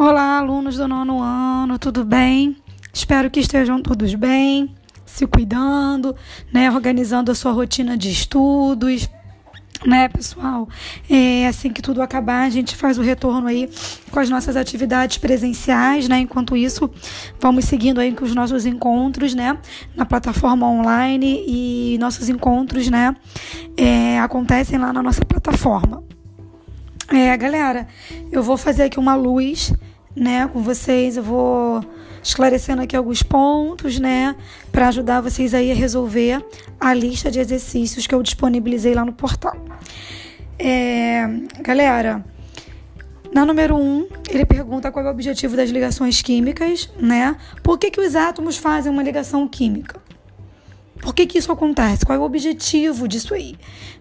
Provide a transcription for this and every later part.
Olá, alunos do nono ano, tudo bem? Espero que estejam todos bem, se cuidando, né, organizando a sua rotina de estudos, né, pessoal? É, assim que tudo acabar, a gente faz o retorno aí com as nossas atividades presenciais, né? Enquanto isso, vamos seguindo aí com os nossos encontros, né, na plataforma online e nossos encontros, né, é, acontecem lá na nossa plataforma. É, galera, eu vou fazer aqui uma luz, né, com vocês. Eu vou esclarecendo aqui alguns pontos, né, para ajudar vocês aí a resolver a lista de exercícios que eu disponibilizei lá no portal. É, galera, na número 1, um, ele pergunta qual é o objetivo das ligações químicas, né? Por que, que os átomos fazem uma ligação química? Por que, que isso acontece? Qual é o objetivo disso aí?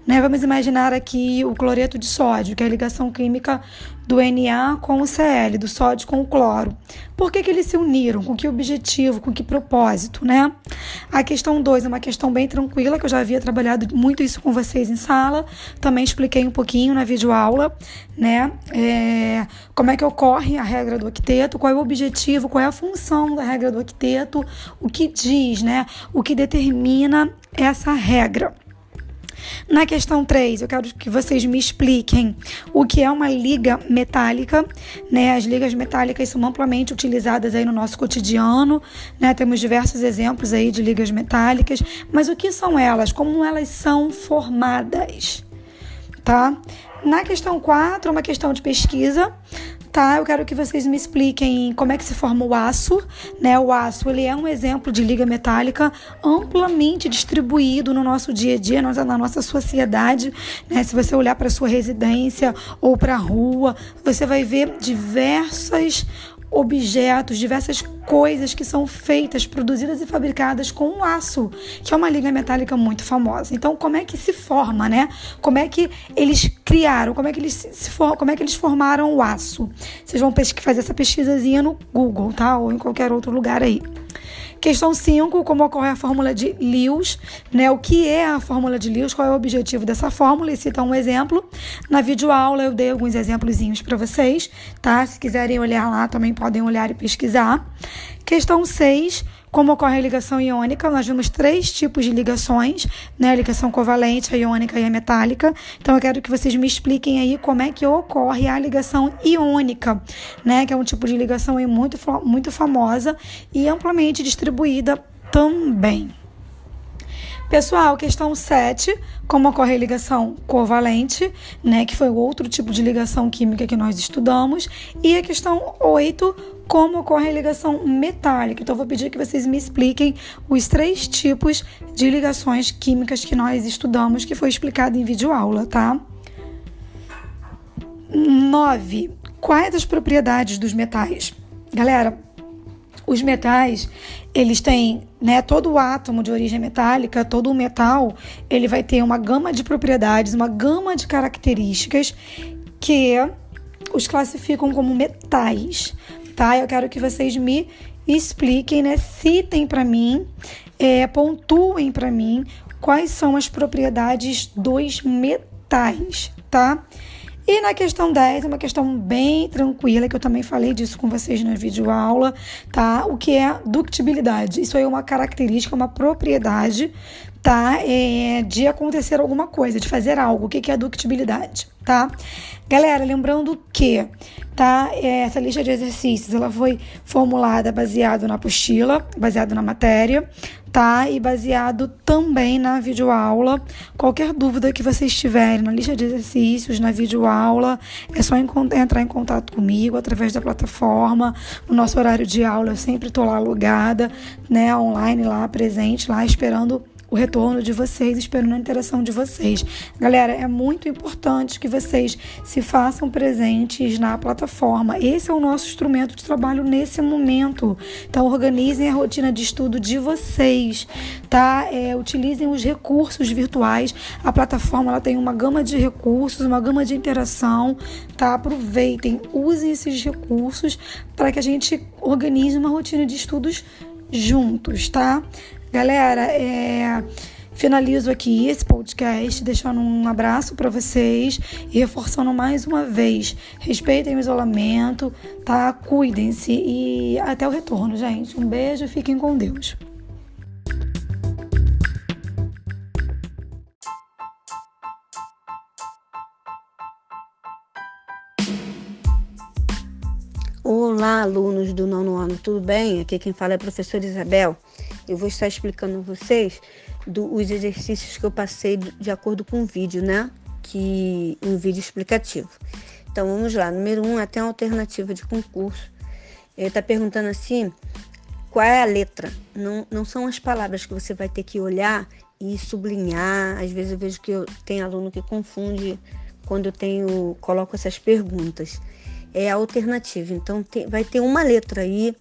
Né? Vamos imaginar aqui o cloreto de sódio, que é a ligação química do Na com o Cl, do sódio com o cloro. Por que, que eles se uniram? Com que objetivo? Com que propósito, né? A questão 2 é uma questão bem tranquila, que eu já havia trabalhado muito isso com vocês em sala. Também expliquei um pouquinho na videoaula, né? É, como é que ocorre a regra do octeto, qual é o objetivo, qual é a função da regra do octeto, o que diz, né? O que determina essa regra. Na questão 3, eu quero que vocês me expliquem o que é uma liga metálica, né? As ligas metálicas são amplamente utilizadas aí no nosso cotidiano, né? Temos diversos exemplos aí de ligas metálicas, mas o que são elas? Como elas são formadas? Tá? Na questão 4, é uma questão de pesquisa, tá? Eu quero que vocês me expliquem como é que se forma o aço, né? O aço, ele é um exemplo de liga metálica amplamente distribuído no nosso dia a dia, na nossa sociedade, né? Se você olhar para sua residência ou para a rua, você vai ver diversas objetos, diversas coisas que são feitas, produzidas e fabricadas com aço, que é uma liga metálica muito famosa. Então, como é que se forma, né? Como é que eles criaram, como é que eles se for, como é que eles formaram o aço? Vocês vão fazer essa pesquisazinha no Google, tá? Ou em qualquer outro lugar aí. Questão 5, como ocorre a fórmula de Lewis, né? O que é a fórmula de Lewis? Qual é o objetivo dessa fórmula? E cita um exemplo. Na videoaula eu dei alguns exemplozinhos para vocês, tá? Se quiserem olhar lá, também podem olhar e pesquisar. Questão 6, como ocorre a ligação iônica? Nós vimos três tipos de ligações, né? A ligação covalente, a iônica e a metálica. Então eu quero que vocês me expliquem aí como é que ocorre a ligação iônica, né? Que é um tipo de ligação muito, muito famosa e amplamente distribuída também. Pessoal, questão 7, como ocorre a ligação covalente, né, que foi outro tipo de ligação química que nós estudamos, e a questão 8, como ocorre a ligação metálica. Então, eu vou pedir que vocês me expliquem os três tipos de ligações químicas que nós estudamos, que foi explicado em videoaula, tá? 9. Quais as propriedades dos metais? Galera, os metais, eles têm, né, todo átomo de origem metálica, todo metal, ele vai ter uma gama de propriedades, uma gama de características que os classificam como metais, tá? Eu quero que vocês me expliquem, né, citem para mim, é, pontuem para mim quais são as propriedades dos metais, tá? E na questão 10, é uma questão bem tranquila, que eu também falei disso com vocês na videoaula, tá? O que é ductibilidade? Isso aí é uma característica, uma propriedade, tá? É de acontecer alguma coisa, de fazer algo. O que é ductibilidade, tá? Galera, lembrando que tá? É, essa lista de exercícios ela foi formulada baseado na apostila, baseado na matéria, tá? E baseado também na videoaula. Qualquer dúvida que vocês tiverem na lista de exercícios, na videoaula, é só entrar em contato comigo através da plataforma. No nosso horário de aula, eu sempre estou lá logada, né? Online lá, presente lá, esperando o retorno de vocês, esperando a interação de vocês. Galera, é muito importante que vocês se façam presentes na plataforma. Esse é o nosso instrumento de trabalho nesse momento. Então, organizem a rotina de estudo de vocês, tá? É, utilizem os recursos virtuais. A plataforma ela tem uma gama de recursos, uma gama de interação, tá? Aproveitem, usem esses recursos para que a gente organize uma rotina de estudos juntos, tá? Galera, é, Finalizo aqui esse podcast, deixando um abraço para vocês e reforçando mais uma vez: respeitem o isolamento, tá? Cuidem-se e até o retorno, gente. Um beijo e fiquem com Deus. Olá, alunos do nono ano, tudo bem? Aqui quem fala é a professora Isabel. Eu vou estar explicando a vocês do, os exercícios que eu passei de acordo com o vídeo, né? Que um vídeo explicativo. Então vamos lá. Número um, até uma alternativa de concurso. Ele está perguntando assim: qual é a letra? Não, não são as palavras que você vai ter que olhar e sublinhar. Às vezes eu vejo que eu, tem aluno que confunde quando eu tenho coloco essas perguntas. É a alternativa. Então tem, vai ter uma letra aí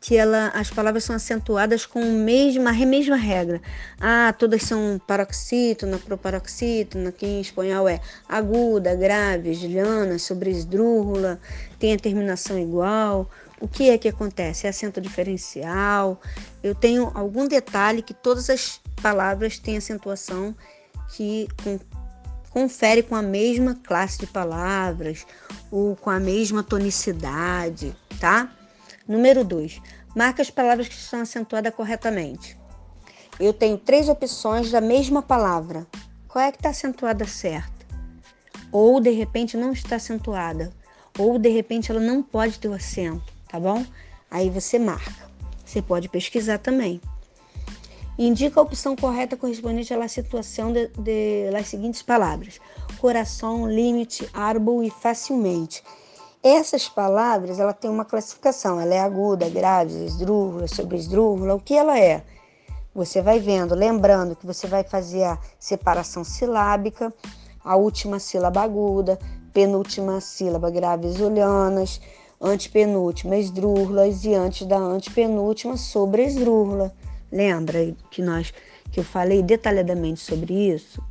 que ela, as palavras são acentuadas com mesma, a mesma regra. Ah, todas são paroxítona, proparoxítona, que em espanhol é aguda, grave, esliana, sobresdrújula, tem a terminação igual. O que é que acontece? É acento diferencial. Eu tenho algum detalhe que todas as palavras têm acentuação que com, confere com a mesma classe de palavras ou com a mesma tonicidade, tá? Número 2. Marque as palavras que estão acentuadas corretamente. Eu tenho três opções da mesma palavra. Qual é que está acentuada certa? Ou de repente não está acentuada. Ou de repente ela não pode ter o acento, tá bom? Aí você marca. Você pode pesquisar também. Indica a opção correta correspondente à situação de, de, das seguintes palavras: coração, limite, árbol e facilmente. Essas palavras, ela tem uma classificação, ela é aguda, grave, esdrújula, sobresdrújula, o que ela é? Você vai vendo, lembrando que você vai fazer a separação silábica, a última sílaba aguda, penúltima sílaba graves olhanas, antepenúltima esdrújulas e antes da antepenúltima sobresdrújula. Lembra que nós que eu falei detalhadamente sobre isso?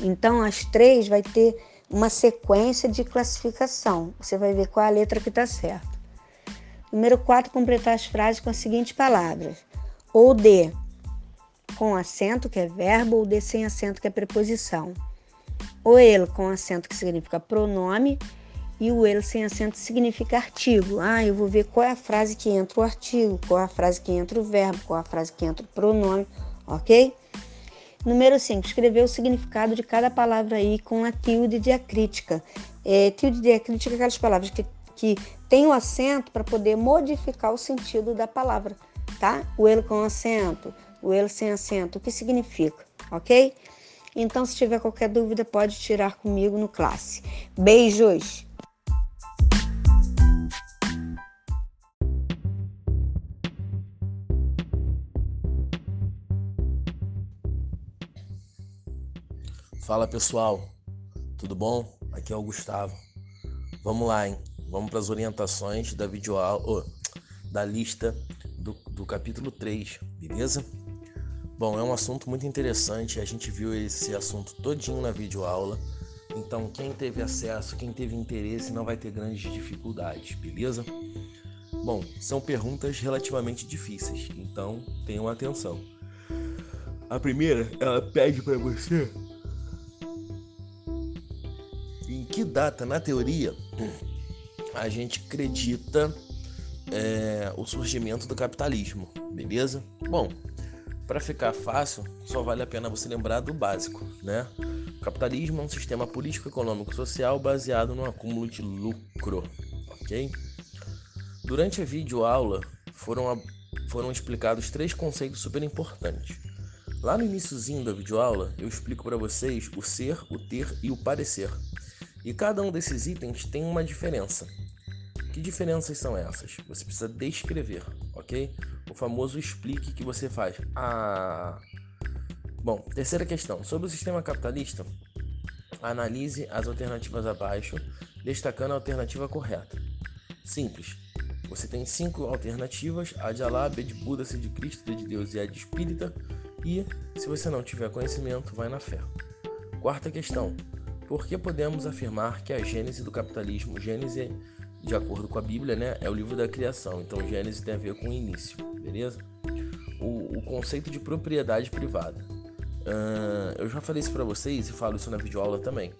Então as três vai ter uma sequência de classificação. Você vai ver qual é a letra que está certa. Número 4, completar as frases com as seguintes palavras: ou de com acento, que é verbo, ou de sem acento, que é preposição. O ele com acento, que significa pronome, e o ele sem acento significa artigo. Ah, eu vou ver qual é a frase que entra o artigo, qual é a frase que entra o verbo, qual é a frase que entra o pronome, ok? Número 5. Escrever o significado de cada palavra aí com a tilde diacrítica. É, tilde diacrítica é aquelas palavras que, que tem o acento para poder modificar o sentido da palavra, tá? O ele com acento, o ele sem acento, o que significa, ok? Então, se tiver qualquer dúvida, pode tirar comigo no classe. Beijos! Fala pessoal, tudo bom? Aqui é o Gustavo. Vamos lá, hein? Vamos para as orientações da videoaula, oh, da lista do, do capítulo 3, beleza? Bom, é um assunto muito interessante, a gente viu esse assunto todinho na videoaula. Então, quem teve acesso, quem teve interesse, não vai ter grandes dificuldades, beleza? Bom, são perguntas relativamente difíceis, então tenham atenção. A primeira, ela pede para você data, na teoria, a gente acredita é, o surgimento do capitalismo, beleza? Bom, para ficar fácil, só vale a pena você lembrar do básico, né? O capitalismo é um sistema político, econômico social baseado no acúmulo de lucro, ok? Durante a videoaula foram, foram explicados três conceitos super importantes. Lá no iníciozinho da videoaula, eu explico para vocês o ser, o ter e o parecer. E cada um desses itens tem uma diferença. Que diferenças são essas? Você precisa descrever, ok? O famoso explique que você faz. Ah. Bom, terceira questão. Sobre o sistema capitalista, analise as alternativas abaixo, destacando a alternativa correta. Simples. Você tem cinco alternativas: A de Alá, B de Buda, C de Cristo, D de Deus e A de Espírita. E, se você não tiver conhecimento, vai na fé. Quarta questão. Por que podemos afirmar que a gênese do capitalismo, gênese de acordo com a Bíblia, né, é o livro da criação. Então, Gênesis tem a ver com o início, beleza? O, o conceito de propriedade privada. Uh, eu já falei isso para vocês e falo isso na videoaula também.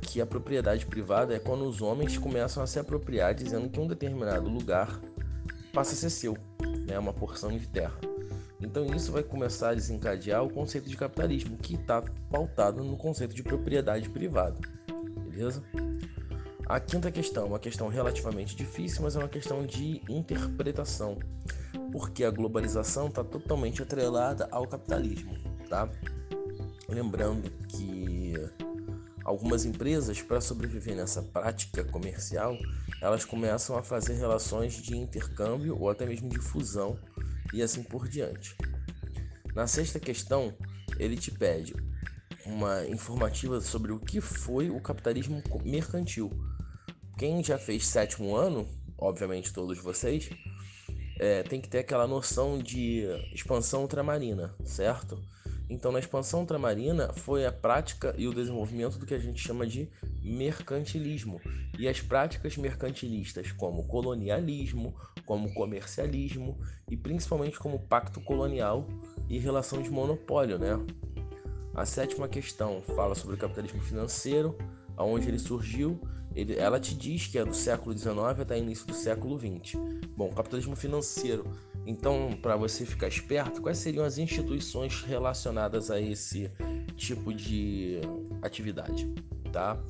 Que a propriedade privada é quando os homens começam a se apropriar dizendo que um determinado lugar passa a ser seu, né, uma porção de terra. Então isso vai começar a desencadear o conceito de capitalismo, que está pautado no conceito de propriedade privada. Beleza? A quinta questão, uma questão relativamente difícil, mas é uma questão de interpretação, porque a globalização está totalmente atrelada ao capitalismo, tá? Lembrando que algumas empresas, para sobreviver nessa prática comercial, elas começam a fazer relações de intercâmbio ou até mesmo de fusão e assim por diante. Na sexta questão, ele te pede uma informativa sobre o que foi o capitalismo mercantil. Quem já fez sétimo ano, obviamente todos vocês, é, tem que ter aquela noção de expansão ultramarina, certo? Então, na expansão ultramarina foi a prática e o desenvolvimento do que a gente chama de mercantilismo. E as práticas mercantilistas, como colonialismo, como comercialismo e principalmente como pacto colonial e relação de monopólio, né? A sétima questão fala sobre o capitalismo financeiro, aonde ele surgiu. Ele, ela te diz que é do século XIX até início do século XX. Bom, capitalismo financeiro então, para você ficar esperto, quais seriam as instituições relacionadas a esse tipo de atividade, tá?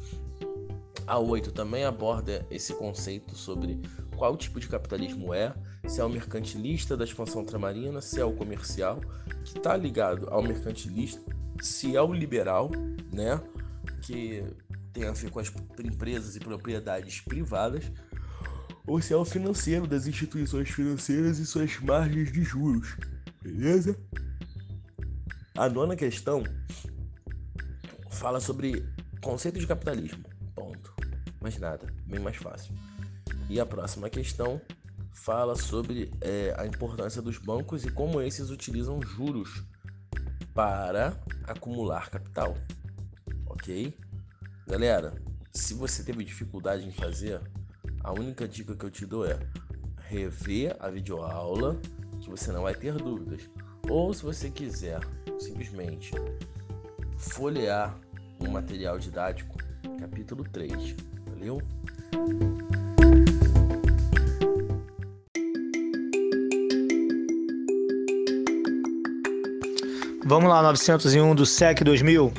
A 8 também aborda esse conceito sobre qual tipo de capitalismo é, se é o mercantilista da expansão ultramarina, se é o comercial, que está ligado ao mercantilista, se é o liberal, né, que tem a ver com as empresas e propriedades privadas, se é financeiro das instituições financeiras e suas margens de juros. Beleza? A nona questão fala sobre conceito de capitalismo. Ponto. Mais nada, bem mais fácil. E a próxima questão fala sobre é, a importância dos bancos e como esses utilizam juros para acumular capital. Ok? Galera, se você teve dificuldade em fazer, a única dica que eu te dou é rever a videoaula, que você não vai ter dúvidas. Ou se você quiser simplesmente folhear o material didático, capítulo 3. Valeu? Vamos lá, 901 do SEC 2000.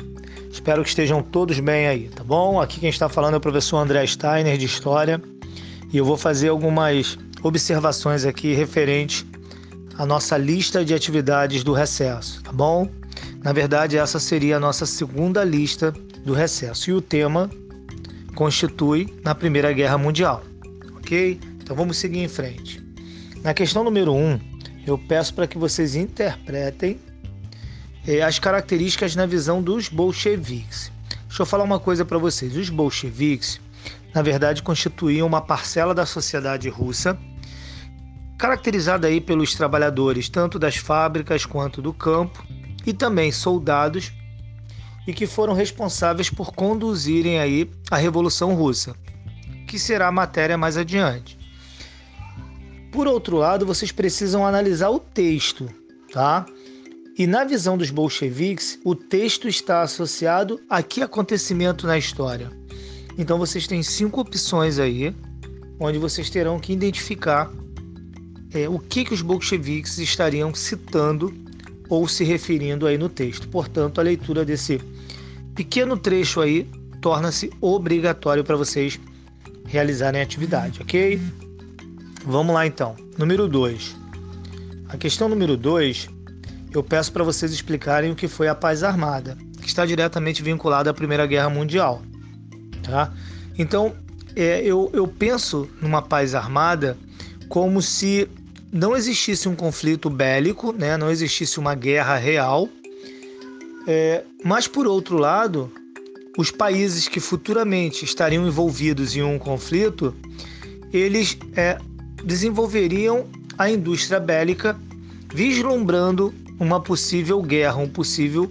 Espero que estejam todos bem aí, tá bom? Aqui quem está falando é o professor André Steiner, de História e eu vou fazer algumas observações aqui referente à nossa lista de atividades do recesso, tá bom? Na verdade, essa seria a nossa segunda lista do recesso e o tema constitui na Primeira Guerra Mundial, ok? Então vamos seguir em frente. Na questão número 1, um, eu peço para que vocês interpretem eh, as características na visão dos bolcheviques. Deixa eu falar uma coisa para vocês. Os bolcheviques na verdade constituíam uma parcela da sociedade russa, caracterizada aí pelos trabalhadores tanto das fábricas quanto do campo e também soldados e que foram responsáveis por conduzirem aí a Revolução Russa, que será a matéria mais adiante. Por outro lado, vocês precisam analisar o texto, tá? E na visão dos bolcheviques, o texto está associado a que acontecimento na história? Então vocês têm cinco opções aí, onde vocês terão que identificar é, o que, que os bolcheviques estariam citando ou se referindo aí no texto. Portanto, a leitura desse pequeno trecho aí torna-se obrigatório para vocês realizarem a atividade, ok? Vamos lá então. Número 2. A questão número 2, eu peço para vocês explicarem o que foi a paz armada, que está diretamente vinculada à Primeira Guerra Mundial. Tá? Então, é, eu, eu penso numa paz armada como se não existisse um conflito bélico, né? não existisse uma guerra real, é, mas por outro lado, os países que futuramente estariam envolvidos em um conflito, eles é, desenvolveriam a indústria bélica, vislumbrando uma possível guerra, um possível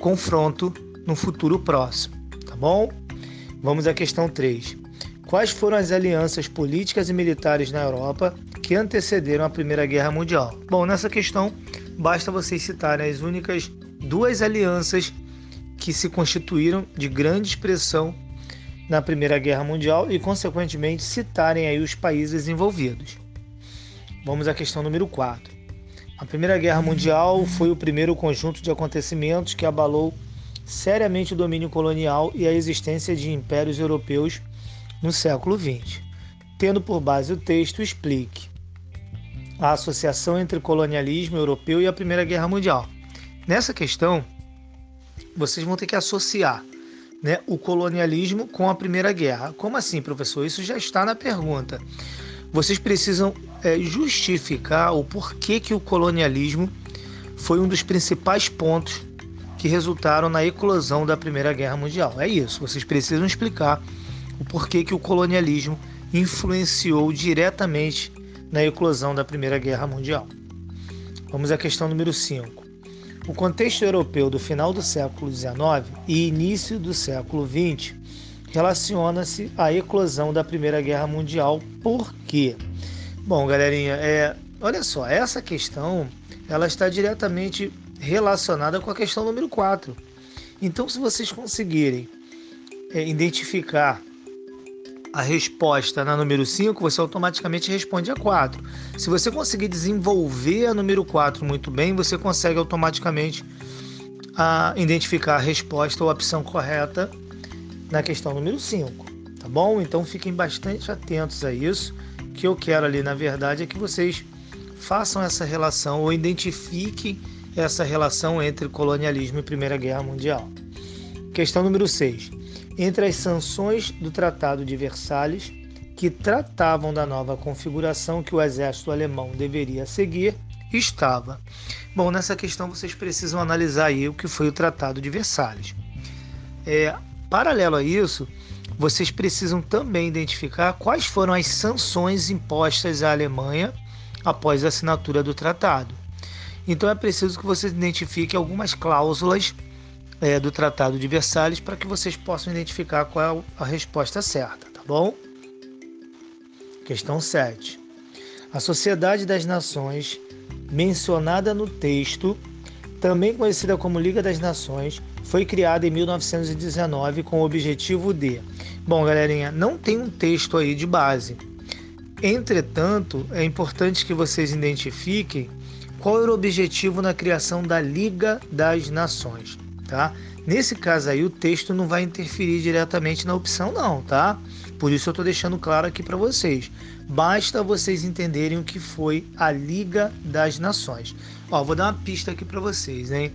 confronto no futuro próximo, tá bom? Vamos à questão 3. Quais foram as alianças políticas e militares na Europa que antecederam a Primeira Guerra Mundial? Bom, nessa questão, basta vocês citarem as únicas duas alianças que se constituíram de grande expressão na Primeira Guerra Mundial e, consequentemente, citarem aí os países envolvidos. Vamos à questão número 4. A Primeira Guerra Mundial foi o primeiro conjunto de acontecimentos que abalou seriamente o domínio colonial e a existência de impérios europeus no século XX, tendo por base o texto Explique a associação entre colonialismo europeu e a Primeira Guerra Mundial. Nessa questão, vocês vão ter que associar né, o colonialismo com a Primeira Guerra. Como assim, professor? Isso já está na pergunta. Vocês precisam é, justificar o porquê que o colonialismo foi um dos principais pontos que resultaram na eclosão da Primeira Guerra Mundial. É isso, vocês precisam explicar o porquê que o colonialismo influenciou diretamente na eclosão da Primeira Guerra Mundial. Vamos à questão número 5. O contexto europeu do final do século XIX e início do século XX relaciona-se à eclosão da Primeira Guerra Mundial. Por quê? Bom, galerinha, é, olha só, essa questão ela está diretamente relacionada com a questão número 4. Então, se vocês conseguirem é, identificar a resposta na número 5, você automaticamente responde a 4. Se você conseguir desenvolver a número 4 muito bem, você consegue automaticamente a, identificar a resposta ou a opção correta na questão número 5, tá bom? Então fiquem bastante atentos a isso. O que eu quero ali, na verdade, é que vocês façam essa relação ou identifiquem essa relação entre colonialismo e Primeira Guerra Mundial. Questão número 6 entre as sanções do Tratado de Versalhes, que tratavam da nova configuração que o exército alemão deveria seguir, estava. Bom, nessa questão vocês precisam analisar aí o que foi o Tratado de Versalhes. É, paralelo a isso, vocês precisam também identificar quais foram as sanções impostas à Alemanha após a assinatura do tratado. Então é preciso que vocês identifiquem algumas cláusulas é, do Tratado de Versalhes para que vocês possam identificar qual é a resposta certa, tá bom? Questão 7. A Sociedade das Nações, mencionada no texto, também conhecida como Liga das Nações, foi criada em 1919 com o objetivo de. Bom, galerinha, não tem um texto aí de base. Entretanto, é importante que vocês identifiquem qual era o objetivo na criação da Liga das Nações tá? Nesse caso aí, o texto não vai interferir diretamente na opção, não, tá? Por isso eu estou deixando claro aqui para vocês. Basta vocês entenderem o que foi a Liga das Nações. Ó, vou dar uma pista aqui para vocês, hein?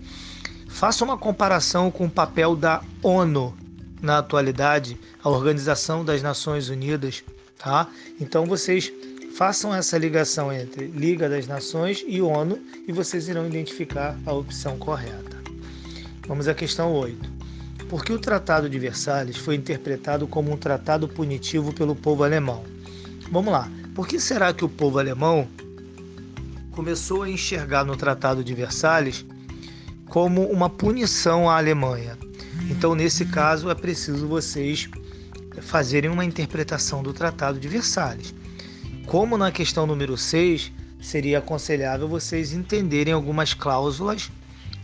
Faça uma comparação com o papel da ONU na atualidade, a Organização das Nações Unidas, tá? Então vocês façam essa ligação entre Liga das Nações e ONU e vocês irão identificar a opção correta. Vamos à questão 8. Por que o Tratado de Versalhes foi interpretado como um tratado punitivo pelo povo alemão? Vamos lá. Por que será que o povo alemão começou a enxergar no Tratado de Versalhes como uma punição à Alemanha? Então, nesse caso, é preciso vocês fazerem uma interpretação do Tratado de Versalhes. Como na questão número 6, seria aconselhável vocês entenderem algumas cláusulas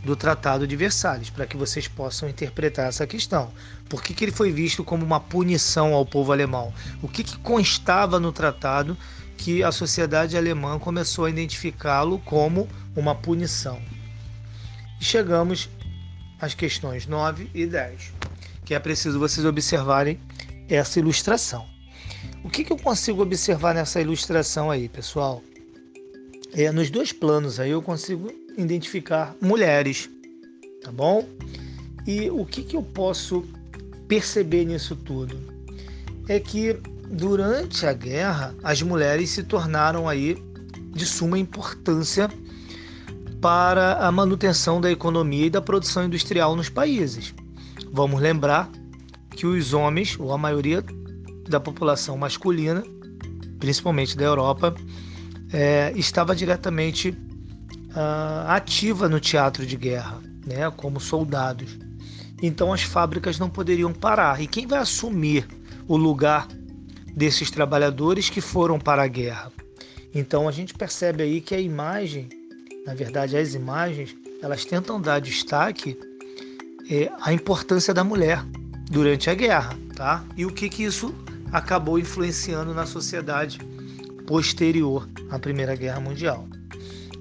do Tratado de Versalhes, para que vocês possam interpretar essa questão. Por que, que ele foi visto como uma punição ao povo alemão? O que, que constava no tratado que a sociedade alemã começou a identificá-lo como uma punição? Chegamos às questões 9 e 10, que é preciso vocês observarem essa ilustração. O que, que eu consigo observar nessa ilustração aí, pessoal? É, nos dois planos aí eu consigo identificar mulheres, tá bom? E o que, que eu posso perceber nisso tudo? É que durante a guerra as mulheres se tornaram aí de suma importância para a manutenção da economia e da produção industrial nos países. Vamos lembrar que os homens, ou a maioria da população masculina, principalmente da Europa, é, estava diretamente uh, ativa no teatro de guerra, né, como soldados. Então as fábricas não poderiam parar. E quem vai assumir o lugar desses trabalhadores que foram para a guerra? Então a gente percebe aí que a imagem, na verdade as imagens, elas tentam dar destaque é, à importância da mulher durante a guerra, tá? E o que que isso acabou influenciando na sociedade posterior à Primeira Guerra Mundial.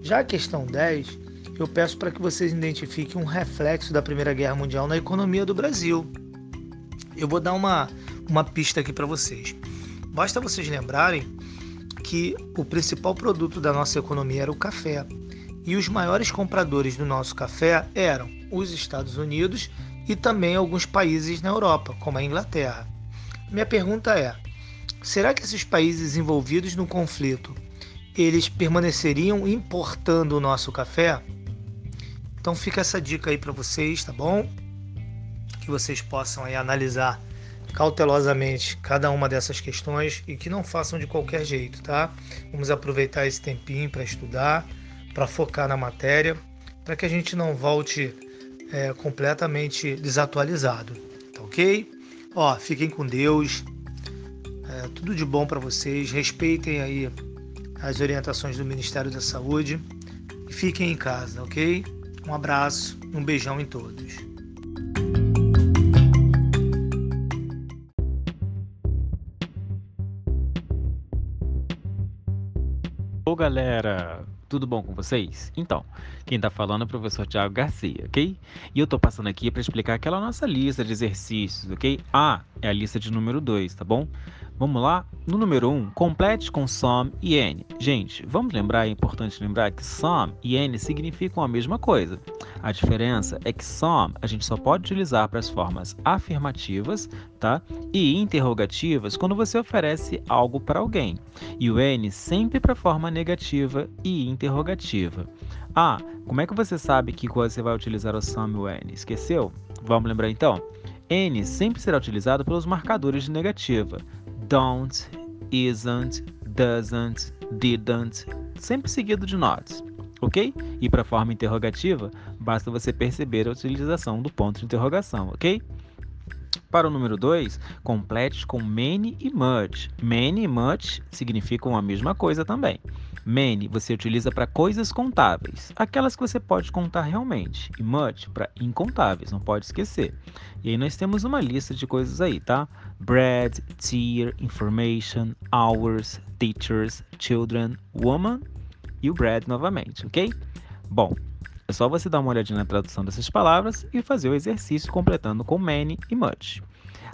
Já a questão 10, eu peço para que vocês identifiquem um reflexo da Primeira Guerra Mundial na economia do Brasil. Eu vou dar uma, uma pista aqui para vocês. Basta vocês lembrarem que o principal produto da nossa economia era o café. E os maiores compradores do nosso café eram os Estados Unidos e também alguns países na Europa, como a Inglaterra. Minha pergunta é: será que esses países envolvidos no conflito eles permaneceriam importando o nosso café? Então fica essa dica aí para vocês, tá bom? Que vocês possam aí analisar cautelosamente cada uma dessas questões e que não façam de qualquer jeito, tá? Vamos aproveitar esse tempinho para estudar, para focar na matéria, para que a gente não volte é, completamente desatualizado, tá ok? Ó, fiquem com Deus, é, tudo de bom para vocês, respeitem aí as orientações do Ministério da Saúde e fiquem em casa, ok? Um abraço, um beijão em todos. Ô galera, tudo bom com vocês? Então, quem tá falando é o professor Tiago Garcia, ok? E eu tô passando aqui para explicar aquela nossa lista de exercícios, ok? Ah, é a lista de número 2, tá bom? Vamos lá? No número 1, um, complete com some e n. Gente, vamos lembrar, é importante lembrar que some e n significam a mesma coisa. A diferença é que some a gente só pode utilizar para as formas afirmativas, tá? E interrogativas quando você oferece algo para alguém. E o n sempre para a forma negativa e interrogativa. Ah, como é que você sabe que você vai utilizar o some e o n? Esqueceu? Vamos lembrar então? N sempre será utilizado pelos marcadores de negativa. Don't, isn't, doesn't, didn't, sempre seguido de not, ok? E para forma interrogativa, basta você perceber a utilização do ponto de interrogação, ok? Para o número 2, complete com many e much. Many e much significam a mesma coisa também. Many você utiliza para coisas contáveis, aquelas que você pode contar realmente, e much para incontáveis, não pode esquecer. E aí nós temos uma lista de coisas aí, tá? Bread, tear, information, hours, teachers, children, woman e o bread novamente, ok? Bom, é só você dar uma olhadinha na tradução dessas palavras e fazer o exercício completando com many e much.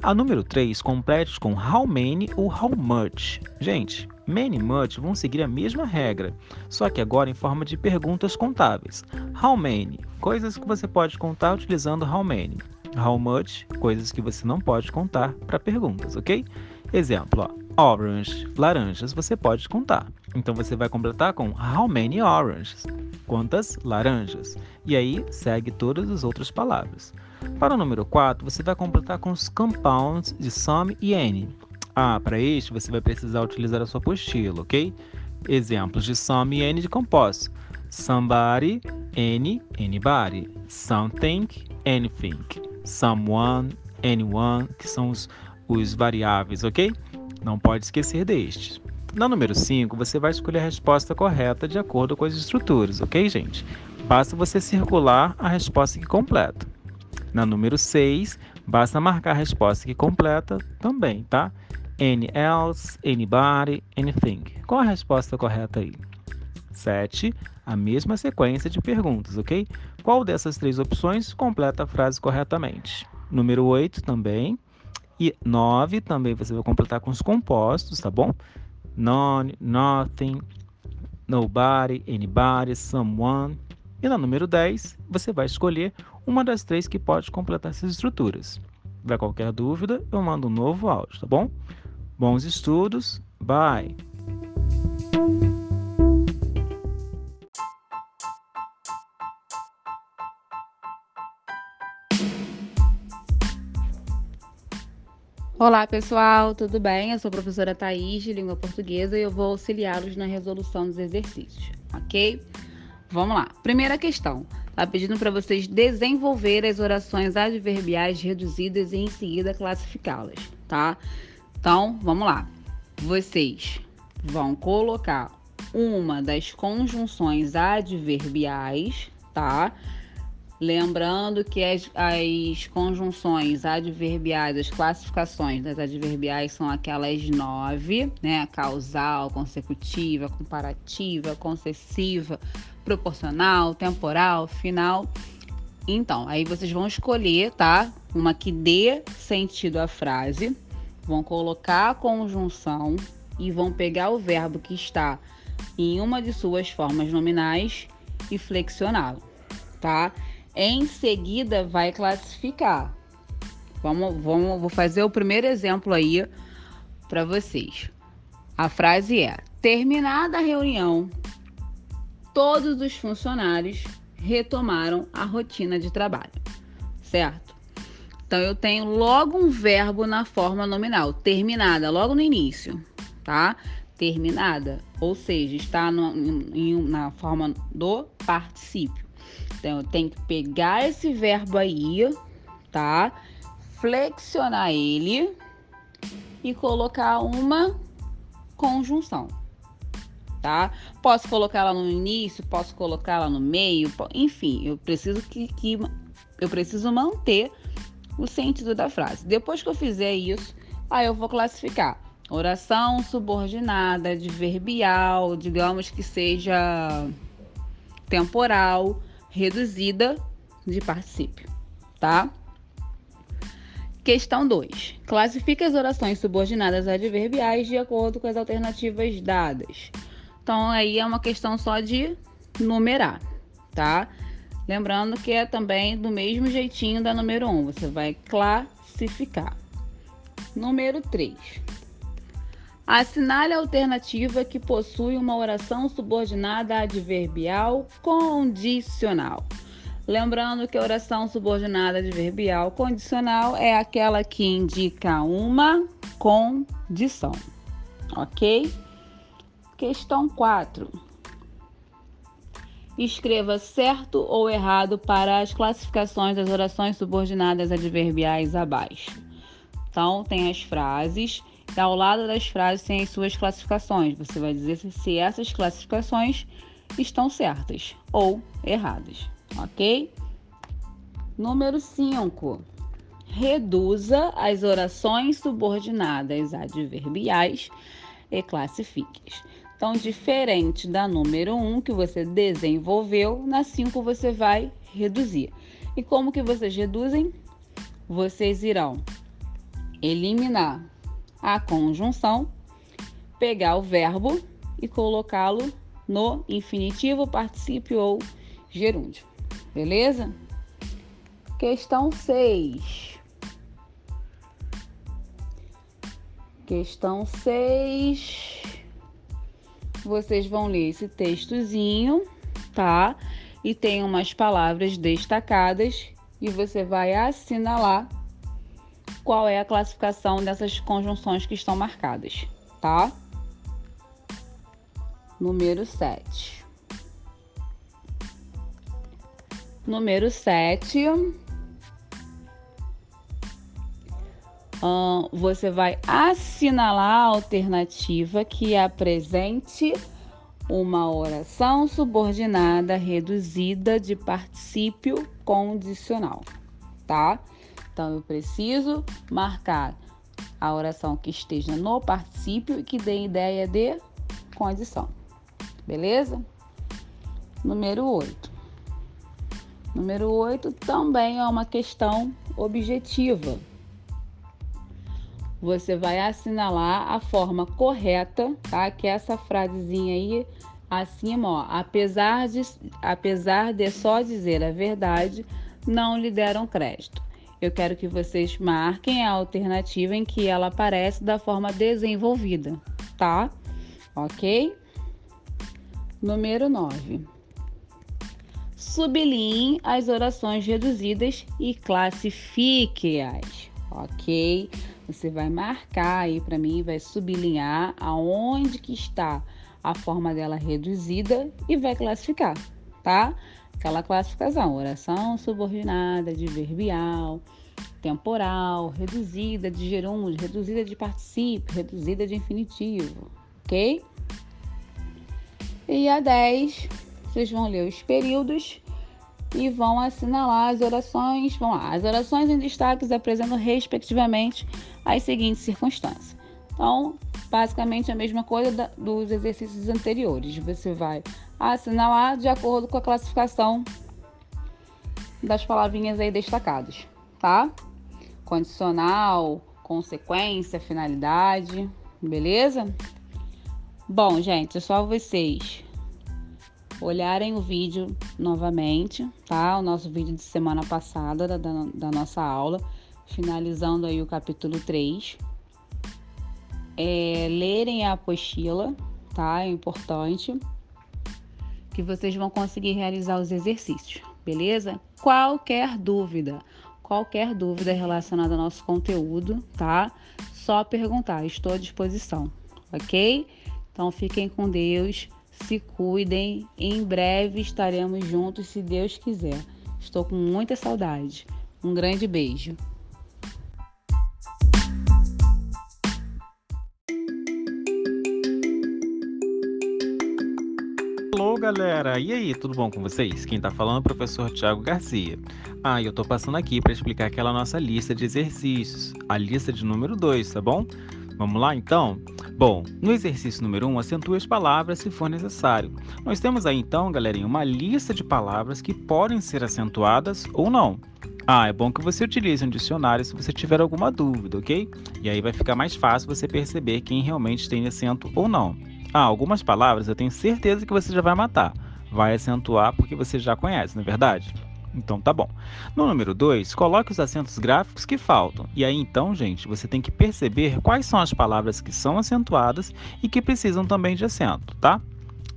A número 3, complete com how many ou how much. Gente, many e much vão seguir a mesma regra, só que agora em forma de perguntas contáveis. How many? Coisas que você pode contar utilizando how many. How much? Coisas que você não pode contar para perguntas, ok? Exemplo, ó, orange, laranjas, você pode contar. Então você vai completar com how many oranges? Quantas laranjas? E aí segue todas as outras palavras. Para o número 4, você vai completar com os compounds de some e any. Ah, para este você vai precisar utilizar a sua apostila, ok? Exemplos de some e any de composto. Somebody, any, anybody. Something, anything. Someone, anyone, que são os, os variáveis, ok? Não pode esquecer destes. Na número 5, você vai escolher a resposta correta de acordo com as estruturas, ok, gente? Basta você circular a resposta que completa. Na número 6, basta marcar a resposta que completa também, tá? Any else, anybody, anything. Qual a resposta correta aí? 7. A mesma sequência de perguntas, ok? Qual dessas três opções completa a frase corretamente? Número 8 também. E 9 também você vai completar com os compostos, tá bom? none, nothing, nobody, anybody, someone. E na número 10, você vai escolher uma das três que pode completar essas estruturas. Vai qualquer dúvida, eu mando um novo áudio, tá bom? Bons estudos, bye! Olá pessoal, tudo bem? Eu sou a professora Thaís de Língua Portuguesa e eu vou auxiliá-los na resolução dos exercícios, ok? Vamos lá. Primeira questão. Está pedindo para vocês desenvolver as orações adverbiais reduzidas e em seguida classificá-las, tá? Então, vamos lá. Vocês vão colocar uma das conjunções adverbiais, tá? Lembrando que as, as conjunções adverbiais, as classificações das adverbiais são aquelas nove, né? Causal, consecutiva, comparativa, concessiva, proporcional, temporal, final. Então, aí vocês vão escolher, tá? Uma que dê sentido à frase, vão colocar a conjunção e vão pegar o verbo que está em uma de suas formas nominais e flexioná-lo, tá? Em seguida, vai classificar. Vamos, vamos, vou fazer o primeiro exemplo aí para vocês. A frase é: terminada a reunião, todos os funcionários retomaram a rotina de trabalho, certo? Então eu tenho logo um verbo na forma nominal, terminada, logo no início, tá? Terminada, ou seja, está no, em, na forma do particípio. Então, eu tenho que pegar esse verbo aí, tá? Flexionar ele e colocar uma conjunção, tá? Posso colocar ela no início, posso colocar ela no meio, enfim, eu preciso que, que eu preciso manter o sentido da frase. Depois que eu fizer isso, aí eu vou classificar oração subordinada, adverbial, digamos que seja temporal, reduzida de particípio, tá? Questão 2. Classifique as orações subordinadas adverbiais de acordo com as alternativas dadas. Então, aí é uma questão só de numerar, tá? Lembrando que é também do mesmo jeitinho da número 1, um, você vai classificar. Número 3. Assinale a alternativa que possui uma oração subordinada adverbial condicional. Lembrando que a oração subordinada adverbial condicional é aquela que indica uma condição. Ok? Questão 4. Escreva certo ou errado para as classificações das orações subordinadas adverbiais abaixo. Então, tem as frases ao lado das frases tem as suas classificações. Você vai dizer se essas classificações estão certas ou erradas, ok? Número 5. Reduza as orações subordinadas adverbiais e classifique-as. Então, diferente da número 1 um, que você desenvolveu, na 5 você vai reduzir. E como que vocês reduzem? Vocês irão eliminar a conjunção, pegar o verbo e colocá-lo no infinitivo, particípio ou gerúndio. Beleza? Questão 6. Questão 6. Vocês vão ler esse textozinho, tá? E tem umas palavras destacadas e você vai assinalar qual é a classificação dessas conjunções que estão marcadas, tá? Número 7. Número 7. Hum, você vai assinalar a alternativa que apresente uma oração subordinada reduzida de particípio condicional, tá? Então, eu preciso marcar a oração que esteja no particípio e que dê ideia de condição. Beleza? Número 8. Número 8 também é uma questão objetiva. Você vai assinalar a forma correta, tá? Que é essa frasezinha aí acima, ó. Apesar de, apesar de só dizer a verdade, não lhe deram crédito eu quero que vocês marquem a alternativa em que ela aparece da forma desenvolvida, tá? Ok? Número 9. Sublinhe as orações reduzidas e classifique-as, ok? Você vai marcar aí para mim, vai sublinhar aonde que está a forma dela reduzida e vai classificar, tá? aquela classificação: oração subordinada, adverbial, temporal, reduzida de gerúndio, reduzida de particípio, reduzida de infinitivo, ok? E a 10, vocês vão ler os períodos e vão assinalar as orações. Vão lá. As orações em destaques apresentam respectivamente as seguintes circunstâncias. Então, basicamente a mesma coisa da, dos exercícios anteriores. Você vai assinalar de acordo com a classificação das palavrinhas aí destacadas, tá? Condicional, consequência, finalidade, beleza? Bom, gente, é só vocês olharem o vídeo novamente, tá? O nosso vídeo de semana passada da, da, nossa aula, finalizando aí o capítulo 3. É, lerem a apostila, tá? É importante que vocês vão conseguir realizar os exercícios, beleza? Qualquer dúvida, qualquer dúvida relacionada ao nosso conteúdo, tá? Só perguntar, estou à disposição, ok? Então fiquem com Deus se cuidem. Em breve estaremos juntos, se Deus quiser. Estou com muita saudade. Um grande beijo. Galera! E aí, tudo bom com vocês? Quem tá falando é o professor Tiago Garcia. Ah, eu tô passando aqui para explicar aquela nossa lista de exercícios, a lista de número 2, tá bom? Vamos lá então? Bom, no exercício número 1, um, acentue as palavras se for necessário. Nós temos aí então, galerinha, uma lista de palavras que podem ser acentuadas ou não. Ah, é bom que você utilize um dicionário se você tiver alguma dúvida, ok? E aí vai ficar mais fácil você perceber quem realmente tem acento ou não. Ah, algumas palavras eu tenho certeza que você já vai matar. Vai acentuar porque você já conhece, não é verdade? Então tá bom. No número 2, coloque os acentos gráficos que faltam. E aí então, gente, você tem que perceber quais são as palavras que são acentuadas e que precisam também de acento, tá?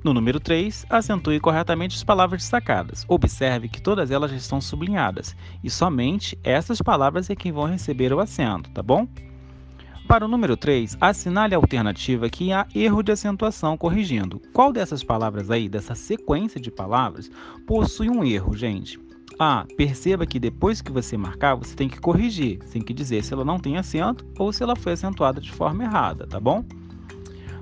No número 3, acentue corretamente as palavras destacadas. Observe que todas elas estão sublinhadas e somente essas palavras é quem vão receber o acento, tá bom? Para o número 3, assinale a alternativa que há erro de acentuação corrigindo. Qual dessas palavras aí, dessa sequência de palavras, possui um erro, gente? Ah, perceba que depois que você marcar, você tem que corrigir, tem que dizer se ela não tem acento ou se ela foi acentuada de forma errada, tá bom?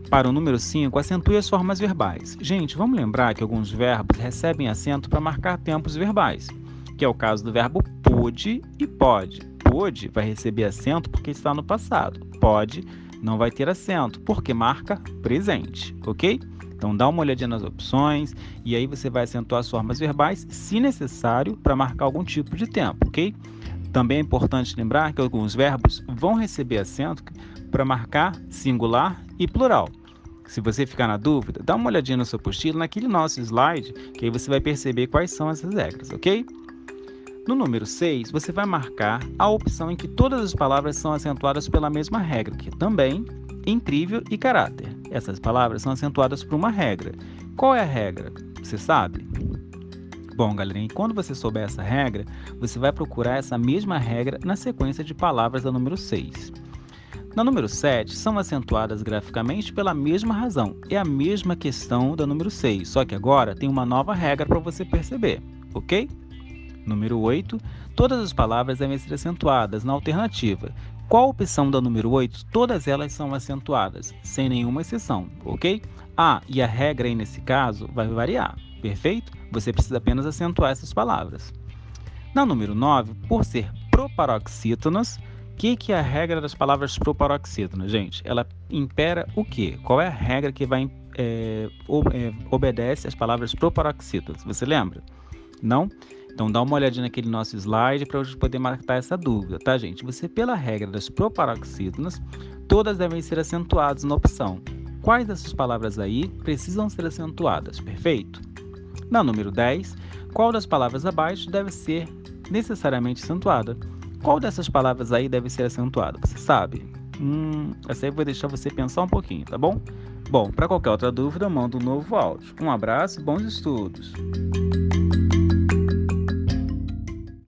Para o número 5, acentue as formas verbais. Gente, vamos lembrar que alguns verbos recebem acento para marcar tempos verbais, que é o caso do verbo pôde e pode. Pôde vai receber acento porque está no passado. Pode não vai ter acento porque marca presente, ok? Então dá uma olhadinha nas opções e aí você vai acentuar as formas verbais, se necessário, para marcar algum tipo de tempo, ok? Também é importante lembrar que alguns verbos vão receber acento para marcar singular e plural. Se você ficar na dúvida, dá uma olhadinha no seu apostila, naquele nosso slide, que aí você vai perceber quais são essas regras, ok? No número 6, você vai marcar a opção em que todas as palavras são acentuadas pela mesma regra, que também incrível e caráter. Essas palavras são acentuadas por uma regra. Qual é a regra? Você sabe? Bom, galerinha, quando você souber essa regra, você vai procurar essa mesma regra na sequência de palavras da número 6. Na número 7, são acentuadas graficamente pela mesma razão. É a mesma questão da número 6, só que agora tem uma nova regra para você perceber, ok? Número 8, todas as palavras devem ser acentuadas na alternativa, qual a opção da número 8? Todas elas são acentuadas, sem nenhuma exceção, ok? Ah, e a regra aí nesse caso vai variar, perfeito? Você precisa apenas acentuar essas palavras. Na número 9, por ser proparoxítonos, o que, que é a regra das palavras proparoxítonas, gente? Ela impera o quê? Qual é a regra que vai é, obedece às palavras proparoxítonas? Você lembra? Não? Então dá uma olhadinha naquele nosso slide para a gente poder matar essa dúvida, tá gente? Você, pela regra das proparoxítonas, todas devem ser acentuadas na opção. Quais dessas palavras aí precisam ser acentuadas, perfeito? Na número 10, qual das palavras abaixo deve ser necessariamente acentuada? Qual dessas palavras aí deve ser acentuada? Você sabe? Hum, essa aí eu vou deixar você pensar um pouquinho, tá bom? Bom, para qualquer outra dúvida, manda um novo áudio. Um abraço, bons estudos!